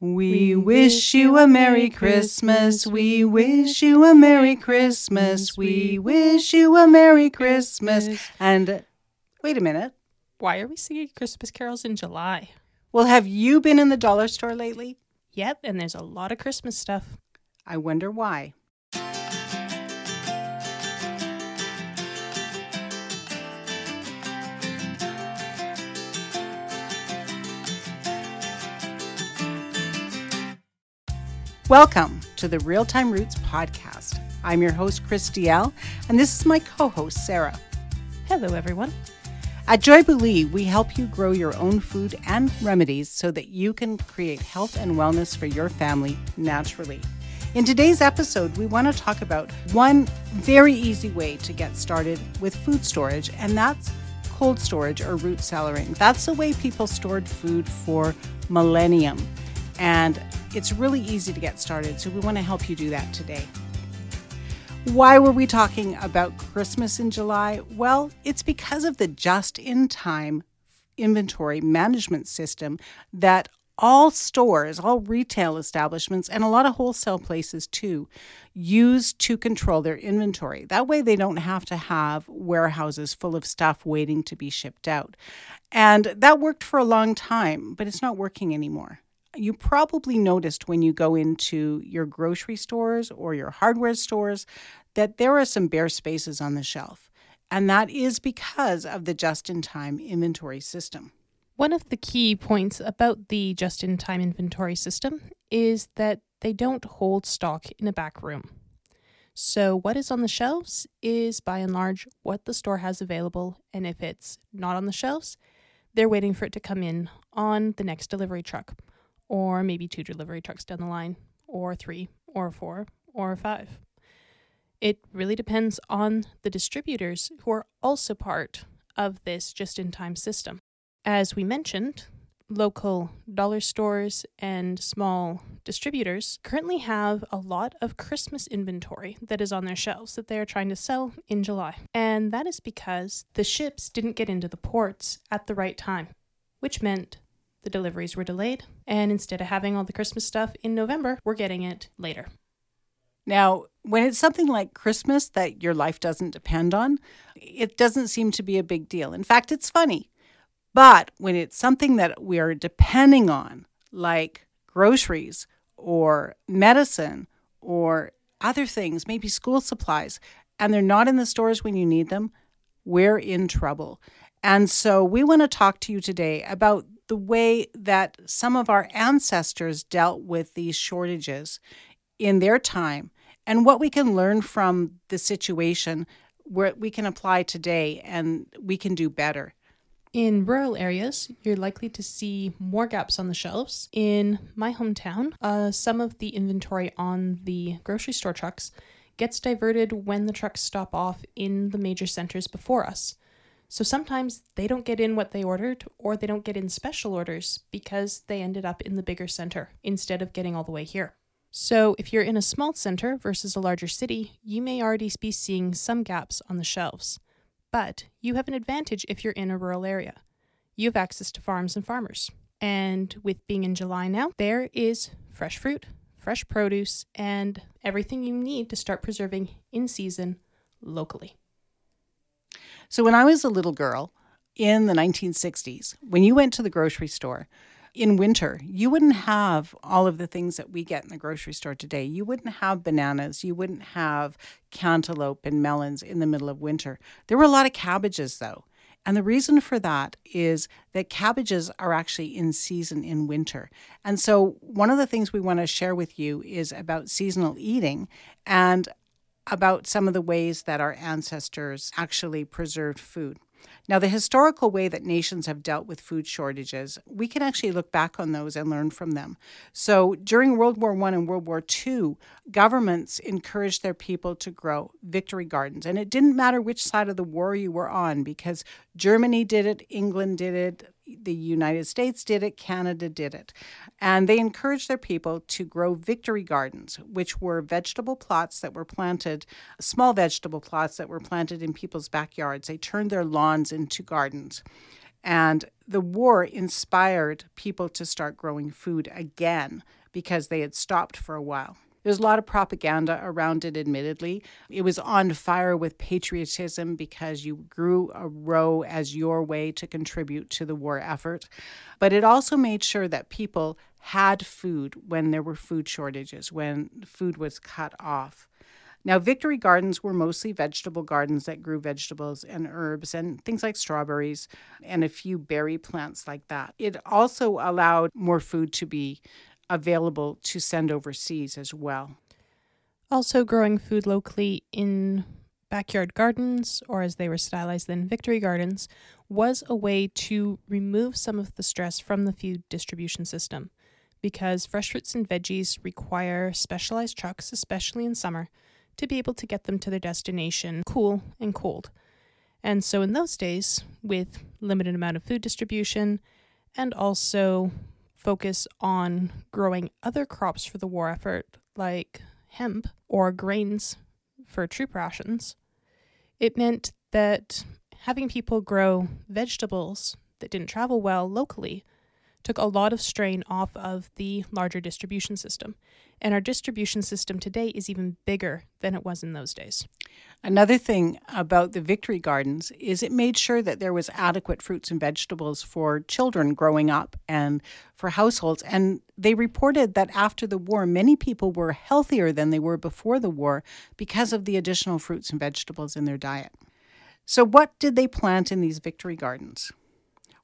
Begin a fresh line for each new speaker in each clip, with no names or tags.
We wish you a Merry Christmas. We wish you a Merry Christmas. We wish you a Merry Christmas. And uh, wait a minute.
Why are we singing Christmas carols in July?
Well, have you been in the dollar store lately?
Yep, and there's a lot of Christmas stuff.
I wonder why. Welcome to the Real Time Roots podcast. I'm your host, Chris Dalziel, and this is my co host, Sarah.
Hello, everyone.
At Joybilee, we help you grow your own food and remedies so that you can create health and wellness for your family naturally. In today's episode, we want to talk about one very easy way to get started with food storage, and that's cold storage or root cellaring. That's the way people stored food for millennium. And it's really easy to get started, so we want to help you do that today. Why were we talking about Christmas in July? Well, it's because of the just in time inventory management system that all stores, all retail establishments, and a lot of wholesale places too use to control their inventory. That way, they don't have to have warehouses full of stuff waiting to be shipped out. And that worked for a long time, but it's not working anymore you probably noticed when you go into your grocery stores or your hardware stores that there are some bare spaces on the shelf. And that is because of the just in time inventory system.
One of the key points about the just in time inventory system is that they don't hold stock in a back room. So, what is on the shelves is by and large what the store has available. And if it's not on the shelves, they're waiting for it to come in on the next delivery truck or maybe two delivery trucks down the line, or three, or four, or five. It really depends on the distributors who are also part of this just in time system. As we mentioned, local dollar stores and small distributors currently have a lot of Christmas inventory that is on their shelves that they are trying to sell in July. And that is because the ships didn't get into the ports at the right time, which meant the deliveries were delayed, and instead of having all the Christmas stuff in November, we're getting it later.
Now, when it's something like Christmas that your life doesn't depend on, it doesn't seem to be a big deal. In fact, it's funny. But when it's something that we are depending on, like groceries or medicine or other things, maybe school supplies, and they're not in the stores when you need them, we're in trouble. And so we want to talk to you today about the way that some of our ancestors dealt with these shortages in their time and what we can learn from the situation where we can apply today and we can do better.
In rural areas, you're likely to see more gaps on the shelves. In my hometown, uh, some of the inventory on the grocery store trucks gets diverted when the trucks stop off in the major centers before us. So sometimes they don't get in what they ordered, or they don't get in special orders because they ended up in the bigger center instead of getting all the way here. So if you're in a small center versus a larger city, you may already be seeing some gaps on the shelves. But you have an advantage if you're in a rural area. You have access to farms and farmers. And with being in July now, there is fresh fruit, fresh produce, and everything you need to start preserving in season locally.
So when I was a little girl in the 1960s, when you went to the grocery store in winter, you wouldn't have all of the things that we get in the grocery store today. You wouldn't have bananas, you wouldn't have cantaloupe and melons in the middle of winter. There were a lot of cabbages though. And the reason for that is that cabbages are actually in season in winter. And so, one of the things we want to share with you is about seasonal eating and about some of the ways that our ancestors actually preserved food. Now, the historical way that nations have dealt with food shortages, we can actually look back on those and learn from them. So, during World War I and World War II, governments encouraged their people to grow victory gardens. And it didn't matter which side of the war you were on because Germany did it, England did it, the United States did it, Canada did it. And they encouraged their people to grow victory gardens, which were vegetable plots that were planted, small vegetable plots that were planted in people's backyards. They turned their lawns into gardens. And the war inspired people to start growing food again because they had stopped for a while. There's a lot of propaganda around it, admittedly. It was on fire with patriotism because you grew a row as your way to contribute to the war effort. But it also made sure that people had food when there were food shortages, when food was cut off. Now, victory gardens were mostly vegetable gardens that grew vegetables and herbs and things like strawberries and a few berry plants like that. It also allowed more food to be available to send overseas as well.
Also, growing food locally in backyard gardens, or as they were stylized then, victory gardens, was a way to remove some of the stress from the food distribution system because fresh fruits and veggies require specialized trucks, especially in summer, to be able to get them to their destination cool and cold. And so in those days, with limited amount of food distribution and also focus on growing other crops for the war effort like hemp or grains for troop rations, it meant that having people grow vegetables that didn't travel well locally took a lot of strain off of the larger distribution system. And our distribution system today is even bigger than it was in those days.
Another thing about the Victory Gardens is it made sure that there was adequate fruits and vegetables for children growing up and for households. And they reported that after the war, many people were healthier than they were before the war because of the additional fruits and vegetables in their diet. So, what did they plant in these Victory Gardens?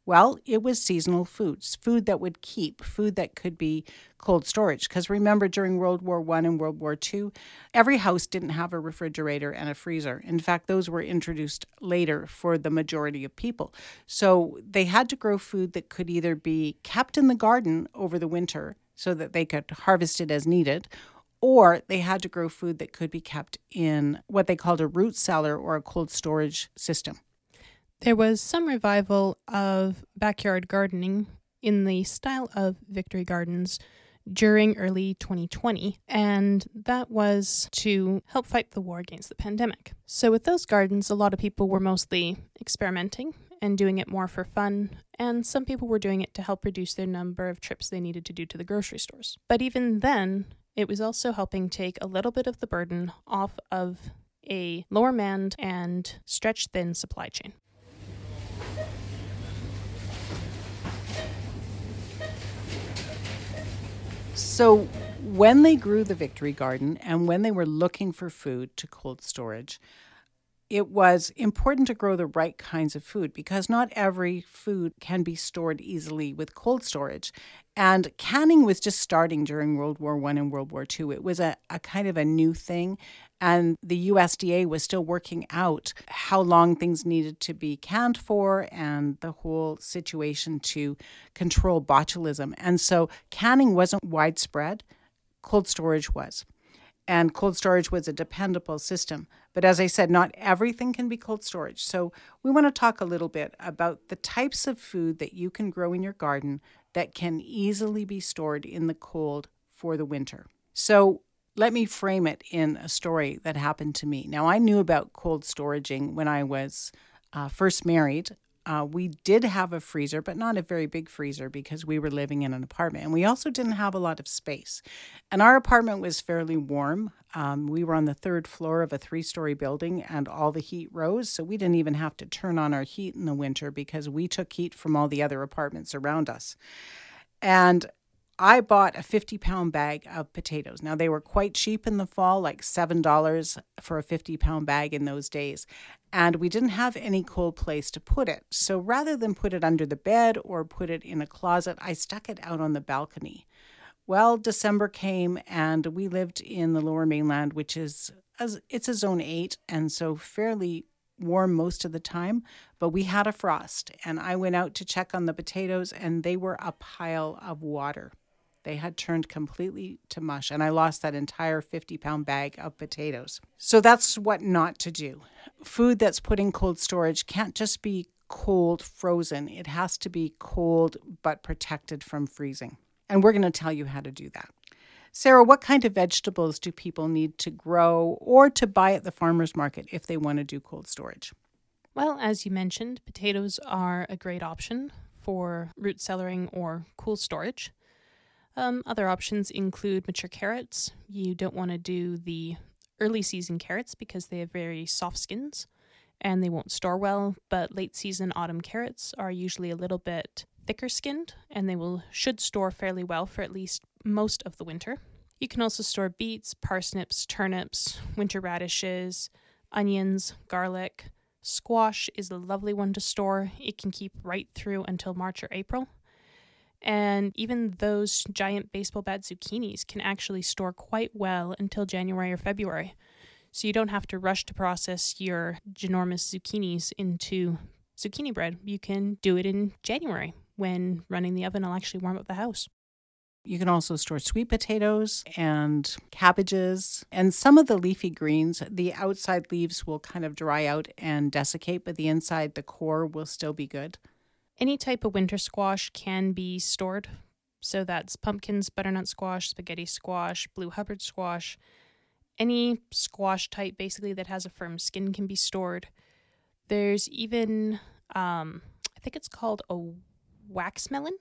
Well, it was seasonal foods, food that would keep, food that could be cold storage. Because remember, during World War One and World War Two, every house didn't have a refrigerator and a freezer. In fact, those were introduced later for the majority of people. So they had to grow food that could either be kept in the garden over the winter so that they could harvest it as needed, or they had to grow food that could be kept in what they called a root cellar or a cold storage system.
There was some revival of backyard gardening in the style of Victory Gardens during early 2020, and that was to help fight the war against the pandemic. So, with those gardens, a lot of people were mostly experimenting and doing it more for fun, and some people were doing it to help reduce their number of trips they needed to do to the grocery stores. But even then, it was also helping take a little bit of the burden off of a lower manned and stretched thin supply chain.
So, when they grew the Victory Garden and when they were looking for food to cold storage, it was important to grow the right kinds of food because not every food can be stored easily with cold storage. And canning was just starting during World War One and World War Two. It was a, a kind of a new thing. And the USDA was still working out how long things needed to be canned for and the whole situation to control botulism. And so canning wasn't widespread, cold storage was. And cold storage was a dependable system. But as I said, not everything can be cold storage. So we want to talk a little bit about the types of food that you can grow in your garden that can easily be stored in the cold for the winter. So let me frame it in a story that happened to me. Now, I knew about cold storaging when I was uh, first married. Uh, we did have a freezer, but not a very big freezer because we were living in an apartment. And we also didn't have a lot of space. And our apartment was fairly warm. Um, we were on the third floor of a three story building, and all the heat rose. So we didn't even have to turn on our heat in the winter because we took heat from all the other apartments around us. And I bought a 50 pound bag of potatoes. Now, they were quite cheap in the fall, like $7 for a 50 pound bag in those days. And we didn't have any cold place to put it. So rather than put it under the bed or put it in a closet, I stuck it out on the balcony. Well, December came and we lived in the lower mainland, which is it's a zone 8 and so fairly warm most of the time, but we had a frost and I went out to check on the potatoes and they were a pile of water. They had turned completely to mush, and I lost that entire 50 pound bag of potatoes. So that's what not to do. Food that's put in cold storage can't just be cold frozen, it has to be cold but protected from freezing. And we're going to tell you how to do that. Sarah, what kind of vegetables do people need to grow or to buy at the farmer's market if they want to do cold storage?
Well, as you mentioned, potatoes are a great option for root cellaring or cool storage. Um, other options include mature carrots. You don't want to do the early season carrots because they have very soft skins and they won't store well, but late season autumn carrots are usually a little bit thicker skinned and they will should store fairly well for at least most of the winter. You can also store beets, parsnips, turnips, winter radishes, onions, garlic. Squash is a lovely one to store. It can keep right through until March or April. And even those giant baseball bat zucchinis can actually store quite well until January or February. So you don't have to rush to process your ginormous zucchinis into zucchini bread. You can do it in January when running the oven will actually warm up the house.
You can also store sweet potatoes and cabbages and some of the leafy greens. The outside leaves will kind of dry out and desiccate, but the inside, the core, will still be good.
Any type of winter squash can be stored. So that's pumpkins, butternut squash, spaghetti squash, blue Hubbard squash, any squash type basically that has a firm skin can be stored. There's even, um, I think it's called a wax melon,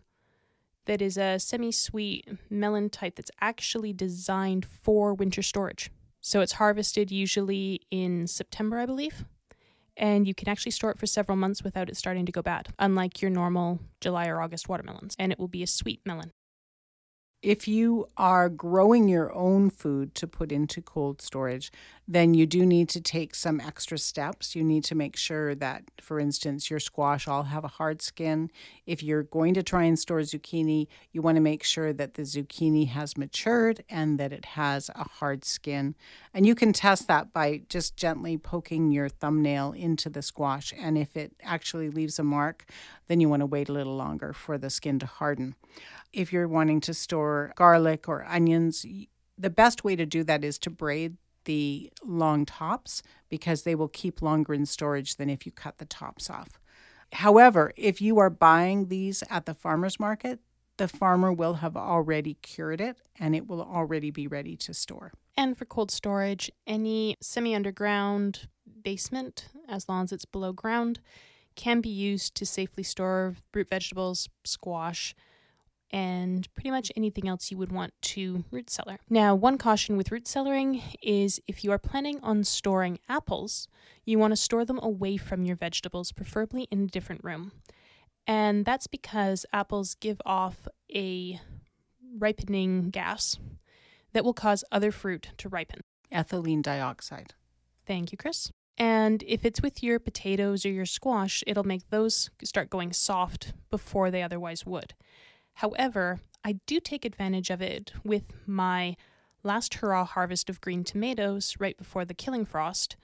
that is a semi sweet melon type that's actually designed for winter storage. So it's harvested usually in September, I believe. And you can actually store it for several months without it starting to go bad, unlike your normal July or August watermelons. And it will be a sweet melon
if you are growing your own food to put into cold storage, then you do need to take some extra steps. You need to make sure that, for instance, your squash all have a hard skin. If you're going to try and store zucchini, you want to make sure that the zucchini has matured and that it has a hard skin. And you can test that by just gently poking your thumbnail into the squash. And if it actually leaves a mark, then you want to wait a little longer for the skin to harden if you're wanting to store garlic or onions, the best way to do that is to braid the long tops because they will keep longer in storage than if you cut the tops off. However, if you are buying these at the farmer's market, the farmer will have already cured it and it will already be ready to store.
And for cold storage, any semi underground basement, as long as it's below ground, can be used to safely store root vegetables, squash, and pretty much anything else you would want to root cellar. Now, one caution with root cellaring is if you are planning on storing apples, you want to store them away from your vegetables, preferably in a different room. And that's because apples give off a ripening gas that will cause other fruit to ripen.
Ethylene dioxide.
Thank you, Chris. And if it's with your potatoes or your squash, it'll make those start going soft before they otherwise would. However, I do take advantage of it with my last hurrah harvest of green tomatoes right before the killing frost.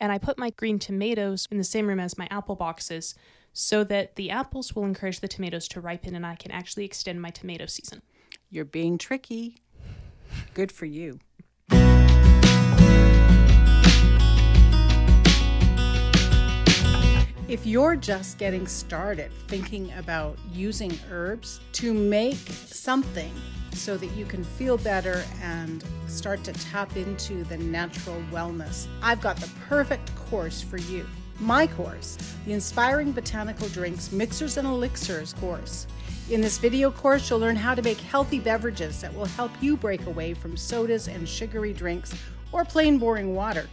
And I put my green tomatoes in the same room as my apple boxes so that the apples will encourage the tomatoes to ripen and I can actually extend my tomato season.
You're being tricky. Good for you. If you're just getting started thinking about using herbs to make something so that you can feel better and start to tap into the natural wellness, I've got the perfect course for you. My course, the Inspiring Botanical Drinks Mixers and Elixirs course. In this video course, you'll learn how to make healthy beverages that will help you break away from sodas and sugary drinks or plain boring water.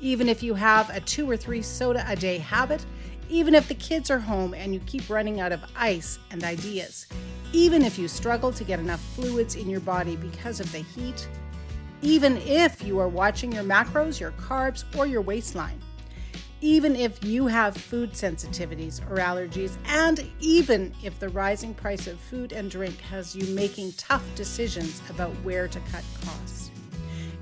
Even if you have a two or three soda a day habit, even if the kids are home and you keep running out of ice and ideas, even if you struggle to get enough fluids in your body because of the heat, even if you are watching your macros, your carbs, or your waistline, even if you have food sensitivities or allergies, and even if the rising price of food and drink has you making tough decisions about where to cut costs.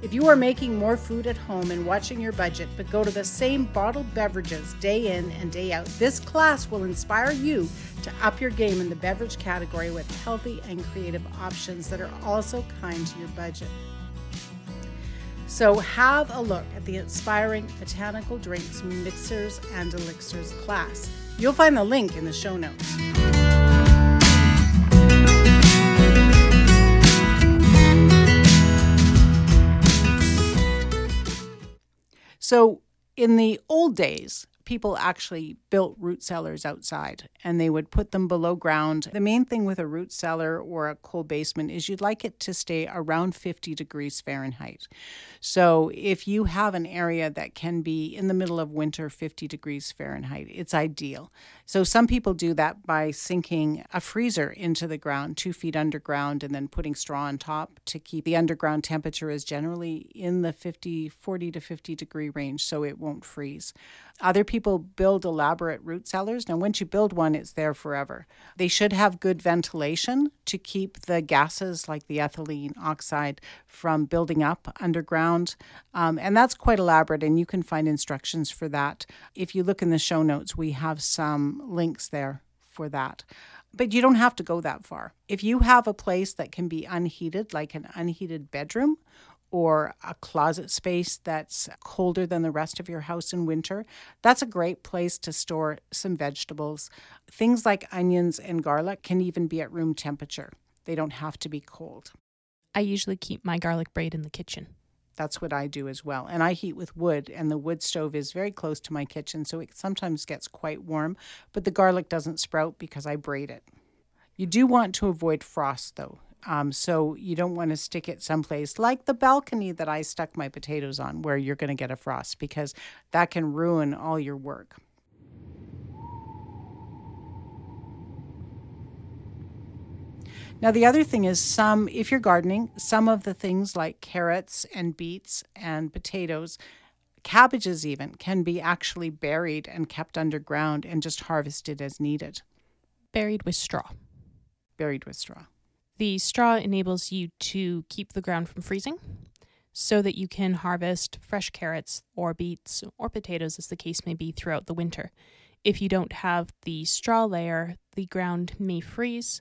If you are making more food at home and watching your budget, but go to the same bottled beverages day in and day out, this class will inspire you to up your game in the beverage category with healthy and creative options that are also kind to your budget. So, have a look at the Inspiring Botanical Drinks Mixers and Elixirs class. You'll find the link in the show notes. So, in the old days, people actually built root cellars outside and they would put them below ground. The main thing with a root cellar or a cold basement is you'd like it to stay around 50 degrees Fahrenheit. So if you have an area that can be in the middle of winter 50 degrees Fahrenheit, it's ideal. So some people do that by sinking a freezer into the ground, two feet underground, and then putting straw on top to keep the underground temperature is generally in the 50, 40 to 50 degree range so it won't freeze. Other people build elaborate root cellars. Now, once you build one, it's there forever. They should have good ventilation to keep the gases like the ethylene oxide from building up underground. Um, and that's quite elaborate, and you can find instructions for that. If you look in the show notes, we have some links there for that. But you don't have to go that far. If you have a place that can be unheated, like an unheated bedroom or a closet space that's colder than the rest of your house in winter, that's a great place to store some vegetables. Things like onions and garlic can even be at room temperature, they don't have to be cold.
I usually keep my garlic braid in the kitchen.
That's what I do as well. And I heat with wood, and the wood stove is very close to my kitchen, so it sometimes gets quite warm. But the garlic doesn't sprout because I braid it. You do want to avoid frost, though. Um, so you don't want to stick it someplace like the balcony that I stuck my potatoes on, where you're going to get a frost, because that can ruin all your work. Now, the other thing is some, if you're gardening, some of the things like carrots and beets and potatoes, cabbages even, can be actually buried and kept underground and just harvested as needed.
Buried with straw.
Buried with straw.
The straw enables you to keep the ground from freezing so that you can harvest fresh carrots or beets or potatoes, as the case may be, throughout the winter. If you don't have the straw layer, the ground may freeze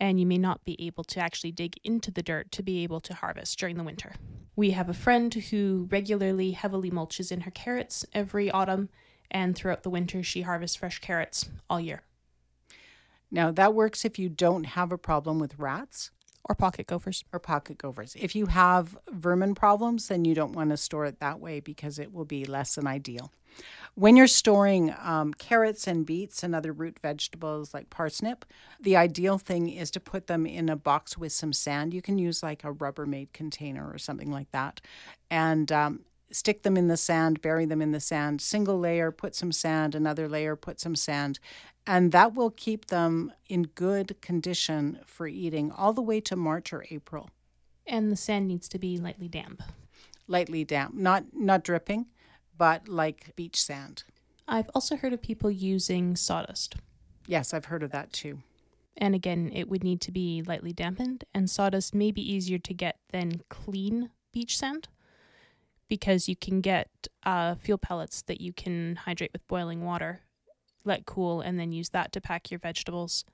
and you may not be able to actually dig into the dirt to be able to harvest during the winter. We have a friend who regularly heavily mulches in her carrots every autumn, and throughout the winter, she harvests fresh carrots all year.
Now, that works if you don't have a problem with rats
or pocket gophers.
Or pocket gophers. If you have vermin problems, then you don't want to store it that way because it will be less than ideal. When you're storing um, carrots and beets and other root vegetables like parsnip, the ideal thing is to put them in a box with some sand. You can use like a Rubbermaid container or something like that. And um, stick them in the sand, bury them in the sand, single layer, put some sand, another layer, put some sand, and that will keep them in good condition for eating all the way to March or April.
And the sand needs to be lightly damp.
Lightly damp, not not dripping, but like beach sand.
I've also heard of people using sawdust.
Yes, I've heard of that too.
And again, it would need to be lightly dampened, and sawdust may be easier to get than clean beach sand because you can get uh, fuel pellets that you can hydrate with boiling water let cool, and then use that to pack your vegetables.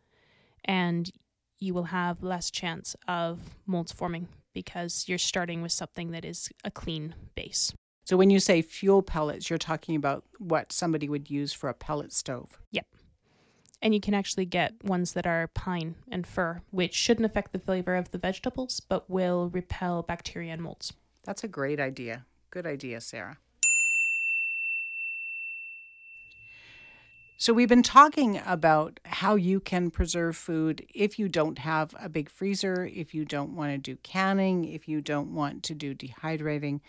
And you will have less chance of molds forming because you're starting with something that is a clean base.
So when you say fuel pellets, you're talking about what somebody would use for a pellet stove.
Yep. And you can actually get ones that are pine and fir, which shouldn't affect the flavor of the vegetables, but will repel bacteria and molds.
That's a great idea. Good idea, Sarah. So, we've been talking about how you can preserve food if you don't have a big freezer, if you don't want to do canning, if you don't want to do dehydrating.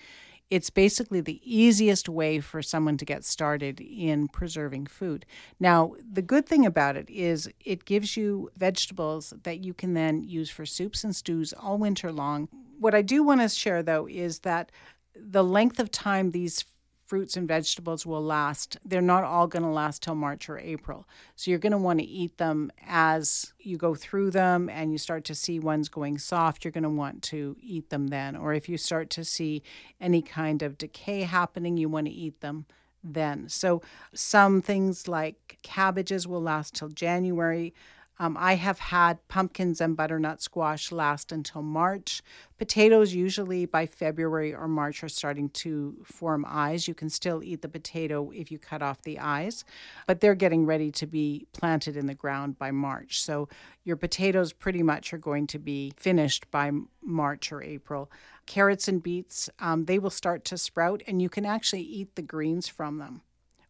It's basically the easiest way for someone to get started in preserving food. Now, the good thing about it is it gives you vegetables that you can then use for soups and stews all winter long. What I do want to share, though, is that the length of time these fruits and vegetables will last. They're not all going to last till March or April. So you're going to want to eat them as you go through them and you start to see ones going soft, you're going to want to eat them then. Or if you start to see any kind of decay happening, you want to eat them then. So some things like cabbages will last till January. Um, I have had pumpkins and butternut squash last until March. Potatoes, usually by February or March, are starting to form eyes. You can still eat the potato if you cut off the eyes, but they're getting ready to be planted in the ground by March. So your potatoes pretty much are going to be finished by March or April. Carrots and beets, um, they will start to sprout, and you can actually eat the greens from them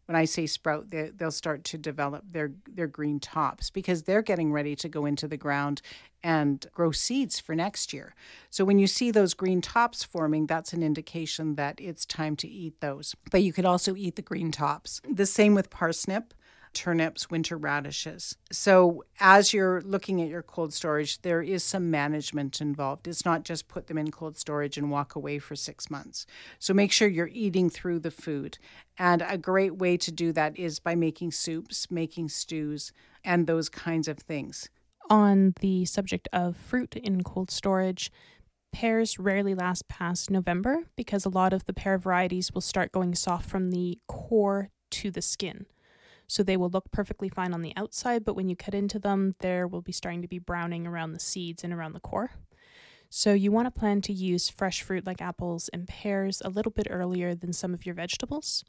when I say sprout, they, they'll start to develop their their green tops because they're getting ready to go into the ground and grow seeds for next year. So when you see those green tops forming, that's an indication that it's time to eat those. But you could also eat the green tops. The same with parsnip turnips, winter radishes. So, as you're looking at your cold storage, there is some management involved. It's not just put them in cold storage and walk away for six months. So, make sure you're eating through the food. And a great way to do that is by making soups, making stews, and those kinds of things.
On the subject of fruit in cold storage, pears rarely last past November because a lot of the pear varieties will start going soft from the core to the skin. So they will look perfectly fine on the outside, but when you cut into them, there will be starting to be browning around the seeds and around the core. So you want to plan to use fresh fruit like apples and pears a little bit earlier than some of your vegetables.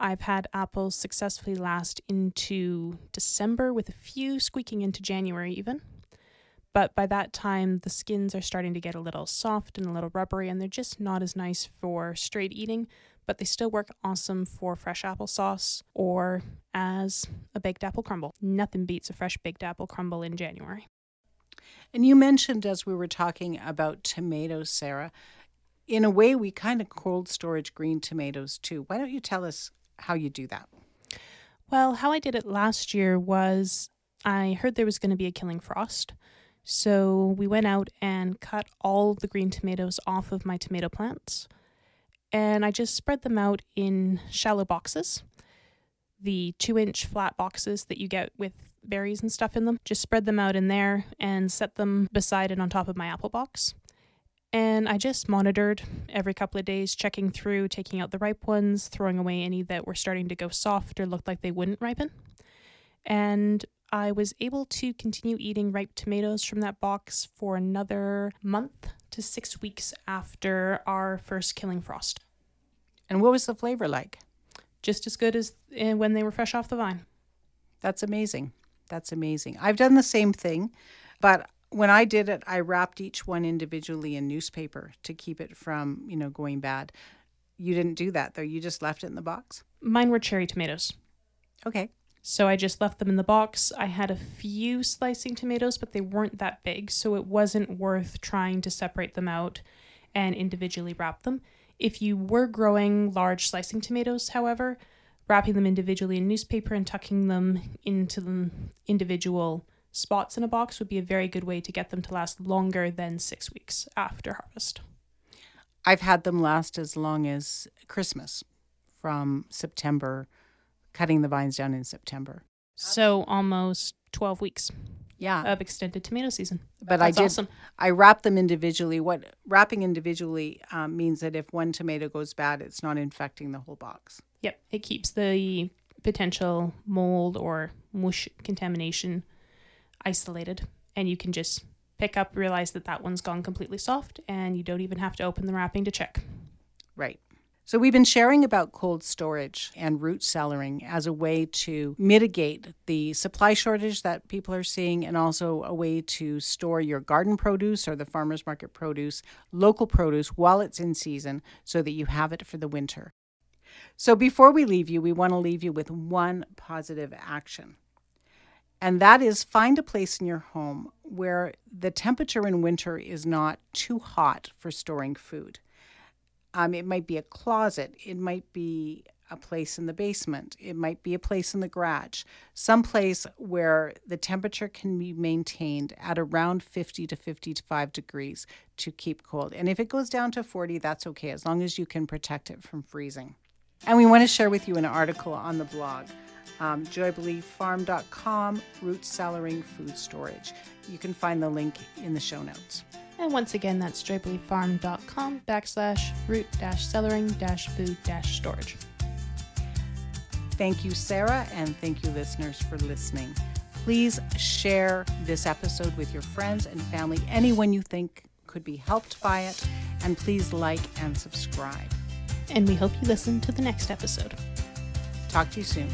I've had apples successfully last into December with a few squeaking into January even. But by that time, the skins are starting to get a little soft and a little rubbery, and they're just not as nice for straight eating, but they still work awesome for fresh applesauce or as a baked apple crumble. Nothing beats a fresh baked apple crumble in January.
And you mentioned as we were talking about tomatoes, Sarah, in a way, we kind of cold storage green tomatoes too. Why don't you tell us how you do that?
Well, how I did it last year was I heard there was going to be a killing frost. So we went out and cut all the green tomatoes off of my tomato plants and I just spread them out in shallow boxes. The two inch flat boxes that you get with berries and stuff in them. Just spread them out in there and set them beside and on top of my apple box. And I just monitored every couple of days, checking through, taking out the ripe ones, throwing away any that were starting to go soft or looked like they wouldn't ripen. And I was able to continue eating ripe tomatoes from that box for another month to six weeks after our first killing frost.
And what was the flavor like?
Just as good as eh, when they were fresh off the vine.
That's amazing. That's amazing. I've done the same thing, but when I did it, I wrapped each one individually in newspaper to keep it from, you know, going bad. You didn't do that though. You just left it in the box.
Mine were cherry tomatoes.
Okay.
So I just left them in the box. I had a few slicing tomatoes, but they weren't that big, so it wasn't worth trying to separate them out and individually wrap them. If you were growing large slicing tomatoes, however, wrapping them individually in newspaper and tucking them into the individual spots in a box would be a very good way to get them to last longer than six weeks after harvest.
I've had them last as long as Christmas from September cutting the vines down in September.
So almost 12 weeks.
Yeah.
Of extended tomato season.
But That's I did. Awesome. I wrap them individually. What wrapping individually um, means that if one tomato goes bad, it's not infecting the whole box.
Yep. It keeps the potential mold or mush contamination isolated, and you can just pick up, realize that that one's gone completely soft, and you don't even have to open the wrapping to check.
Right. So, we've been sharing about cold storage and root cellaring as a way to mitigate the supply shortage that people are seeing and also a way to store your garden produce or the farmer's market produce, local produce, while it's in season so that you have it for the winter. So, before we leave you, we want to leave you with one positive action. And that is find a place in your home where the temperature in winter is not too hot for storing food. Um, it might be a closet. It might be a place in the basement. It might be a place in the garage. Some place where the temperature can be maintained at around 50 to 55 degrees to keep cold. And if it goes down to 40, that's okay, as long as you can protect it from freezing. And we want to share with you an article on the blog. Um, joybileefarm.com, root cellaring food storage. You can find the link in the show notes.
And once again, that's joybileefarm.com backslash root dash cellaring dash food dash storage.
Thank you, Sarah, and thank you, listeners, for listening. Please share this episode with your friends and family, anyone you think could be helped by it, and please like and subscribe.
And we hope you listen to the next episode.
Talk to you soon.